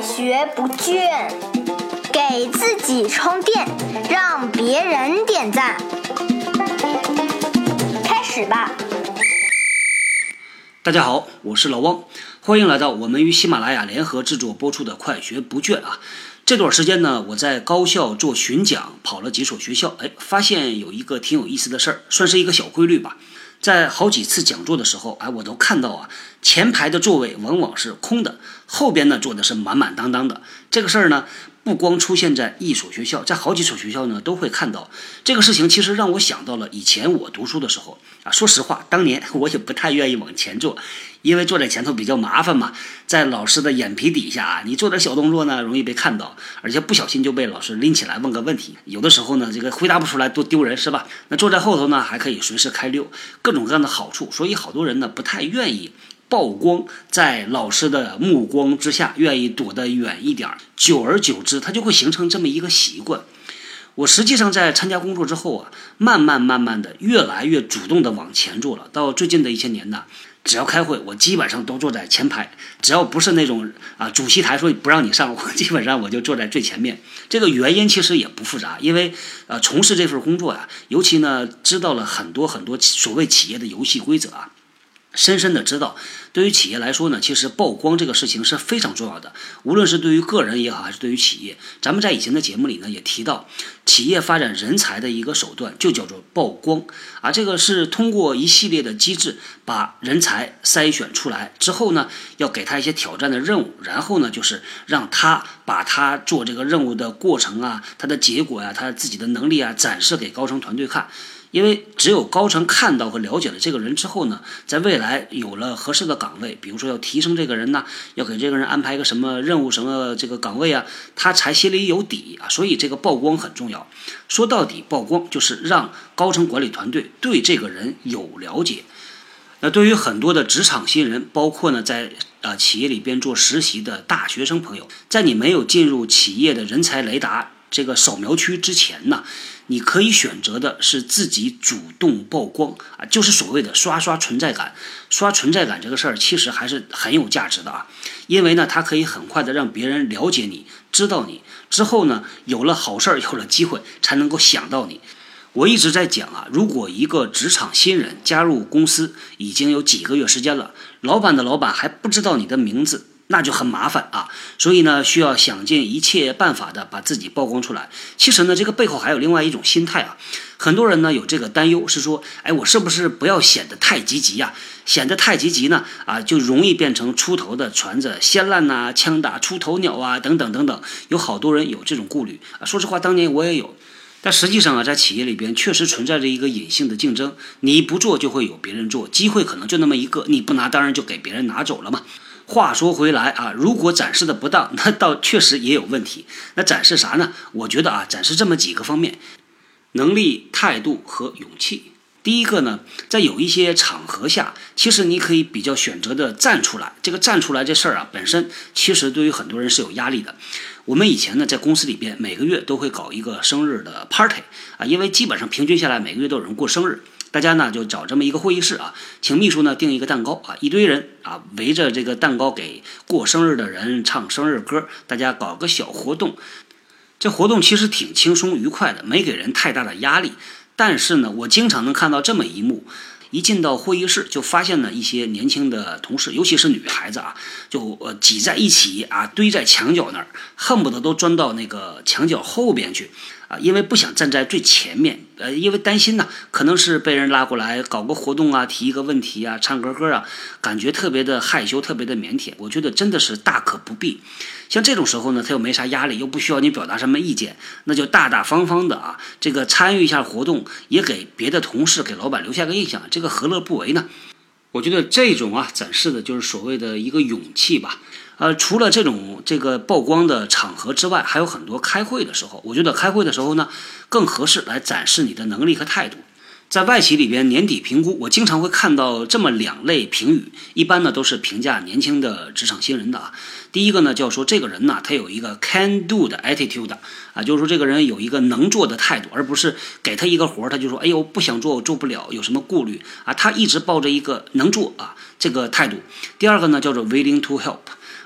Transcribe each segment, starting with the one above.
学不倦，给自己充电，让别人点赞。开始吧！大家好，我是老汪，欢迎来到我们与喜马拉雅联合制作播出的《快学不倦》啊。这段时间呢，我在高校做巡讲，跑了几所学校，哎，发现有一个挺有意思的事儿，算是一个小规律吧。在好几次讲座的时候，哎，我都看到啊，前排的座位往往是空的，后边呢坐的是满满当当的。这个事儿呢。不光出现在一所学校，在好几所学校呢都会看到这个事情。其实让我想到了以前我读书的时候啊。说实话，当年我也不太愿意往前坐，因为坐在前头比较麻烦嘛，在老师的眼皮底下啊，你做点小动作呢容易被看到，而且不小心就被老师拎起来问个问题。有的时候呢，这个回答不出来多丢人是吧？那坐在后头呢，还可以随时开溜，各种各样的好处。所以好多人呢不太愿意。曝光在老师的目光之下，愿意躲得远一点儿。久而久之，他就会形成这么一个习惯。我实际上在参加工作之后啊，慢慢慢慢的，越来越主动的往前坐了。到最近的一些年呢，只要开会，我基本上都坐在前排。只要不是那种啊，主席台说不让你上，我基本上我就坐在最前面。这个原因其实也不复杂，因为呃，从事这份工作呀，尤其呢，知道了很多很多所谓企业的游戏规则啊。深深的知道，对于企业来说呢，其实曝光这个事情是非常重要的。无论是对于个人也好，还是对于企业，咱们在以前的节目里呢也提到，企业发展人才的一个手段就叫做曝光啊。这个是通过一系列的机制把人才筛选出来之后呢，要给他一些挑战的任务，然后呢就是让他把他做这个任务的过程啊，他的结果呀，他自己的能力啊展示给高层团队看。因为只有高层看到和了解了这个人之后呢，在未来有了合适的岗位，比如说要提升这个人呢，要给这个人安排一个什么任务、什么这个岗位啊，他才心里有底啊。所以这个曝光很重要。说到底，曝光就是让高层管理团队对这个人有了解。那对于很多的职场新人，包括呢在呃企业里边做实习的大学生朋友，在你没有进入企业的人才雷达这个扫描区之前呢。你可以选择的是自己主动曝光啊，就是所谓的刷刷存在感。刷存在感这个事儿其实还是很有价值的啊，因为呢，它可以很快的让别人了解你、知道你，之后呢，有了好事儿、有了机会，才能够想到你。我一直在讲啊，如果一个职场新人加入公司已经有几个月时间了，老板的老板还不知道你的名字。那就很麻烦啊，所以呢，需要想尽一切办法的把自己曝光出来。其实呢，这个背后还有另外一种心态啊，很多人呢有这个担忧，是说，哎，我是不是不要显得太积极呀？显得太积极呢，啊，就容易变成出头的船子，先烂呐，枪打出头鸟啊，等等等等。有好多人有这种顾虑啊。说实话，当年我也有，但实际上啊，在企业里边确实存在着一个隐性的竞争，你不做就会有别人做，机会可能就那么一个，你不拿，当然就给别人拿走了嘛。话说回来啊，如果展示的不当，那倒确实也有问题。那展示啥呢？我觉得啊，展示这么几个方面：能力、态度和勇气。第一个呢，在有一些场合下，其实你可以比较选择的站出来。这个站出来这事儿啊，本身其实对于很多人是有压力的。我们以前呢，在公司里边每个月都会搞一个生日的 party 啊，因为基本上平均下来每个月都有人过生日。大家呢就找这么一个会议室啊，请秘书呢订一个蛋糕啊，一堆人啊围着这个蛋糕给过生日的人唱生日歌，大家搞个小活动。这活动其实挺轻松愉快的，没给人太大的压力。但是呢，我经常能看到这么一幕。一进到会议室，就发现了一些年轻的同事，尤其是女孩子啊，就呃挤在一起啊，堆在墙角那儿，恨不得都钻到那个墙角后边去啊，因为不想站在最前面，呃，因为担心呢，可能是被人拉过来搞个活动啊，提一个问题啊，唱歌歌啊，感觉特别的害羞，特别的腼腆。我觉得真的是大可不必。像这种时候呢，他又没啥压力，又不需要你表达什么意见，那就大大方方的啊，这个参与一下活动，也给别的同事、给老板留下个印象，这个何乐不为呢？我觉得这种啊，展示的就是所谓的一个勇气吧。呃，除了这种这个曝光的场合之外，还有很多开会的时候，我觉得开会的时候呢，更合适来展示你的能力和态度。在外企里边，年底评估，我经常会看到这么两类评语，一般呢都是评价年轻的职场新人的啊。第一个呢叫说这个人呢，他有一个 can do 的 attitude 啊，就是说这个人有一个能做的态度，而不是给他一个活儿他就说哎呦不想做我做不了，有什么顾虑啊？他一直抱着一个能做啊这个态度。第二个呢叫做 willing to help。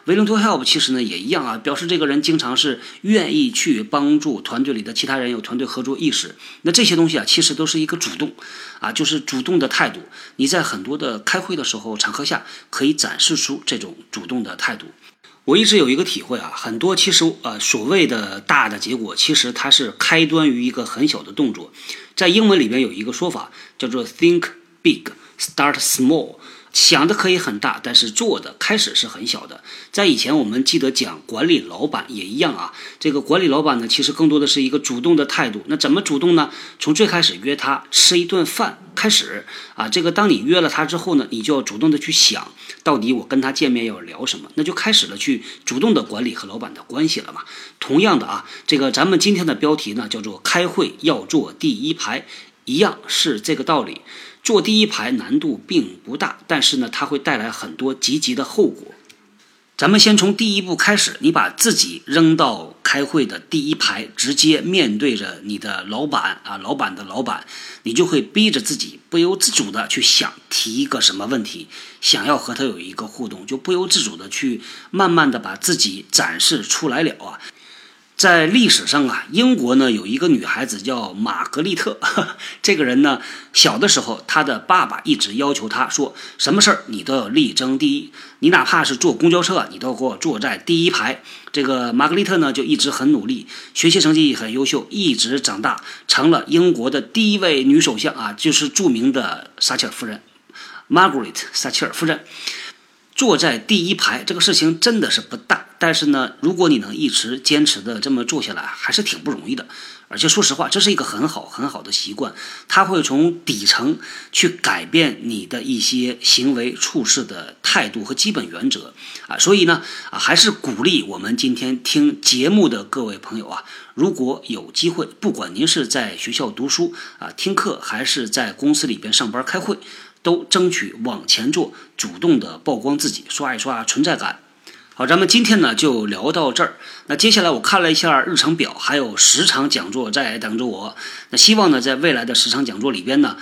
Willing to help 其实呢也一样啊，表示这个人经常是愿意去帮助团队里的其他人，有团队合作意识。那这些东西啊，其实都是一个主动啊，就是主动的态度。你在很多的开会的时候场合下，可以展示出这种主动的态度。我一直有一个体会啊，很多其实呃所谓的大的结果，其实它是开端于一个很小的动作。在英文里边有一个说法叫做 “think big, start small”。想的可以很大，但是做的开始是很小的。在以前，我们记得讲管理老板也一样啊。这个管理老板呢，其实更多的是一个主动的态度。那怎么主动呢？从最开始约他吃一顿饭开始啊。这个当你约了他之后呢，你就要主动的去想到底我跟他见面要聊什么，那就开始了去主动的管理和老板的关系了嘛。同样的啊，这个咱们今天的标题呢叫做开会要坐第一排，一样是这个道理。坐第一排难度并不大，但是呢，它会带来很多积极的后果。咱们先从第一步开始，你把自己扔到开会的第一排，直接面对着你的老板啊，老板的老板，你就会逼着自己不由自主的去想提一个什么问题，想要和他有一个互动，就不由自主的去慢慢的把自己展示出来了啊。在历史上啊，英国呢有一个女孩子叫玛格丽特。这个人呢，小的时候，她的爸爸一直要求她说，什么事儿你都要力争第一，你哪怕是坐公交车，你都给我坐在第一排。这个玛格丽特呢，就一直很努力，学习成绩很优秀，一直长大成了英国的第一位女首相啊，就是著名的撒切尔夫人，Margaret 撒切尔夫人。坐在第一排这个事情真的是不大，但是呢，如果你能一直坚持的这么做下来，还是挺不容易的。而且说实话，这是一个很好很好的习惯，它会从底层去改变你的一些行为处事的态度和基本原则啊。所以呢，啊，还是鼓励我们今天听节目的各位朋友啊，如果有机会，不管您是在学校读书啊听课，还是在公司里边上班开会。都争取往前做，主动的曝光自己，刷一刷存在感。好，咱们今天呢就聊到这儿。那接下来我看了一下日程表，还有十场讲座在等着我。那希望呢，在未来的十场讲座里边呢，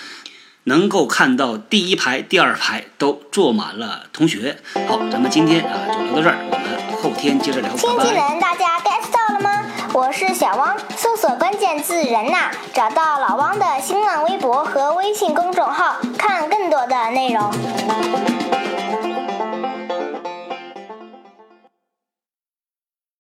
能够看到第一排、第二排都坐满了同学。好，咱们今天啊就聊到这儿，我们后天接着聊。新技能大家 get 到了吗？我是小汪，自“人呐”，找到老汪的新浪微博和微信公众号，看更多的内容。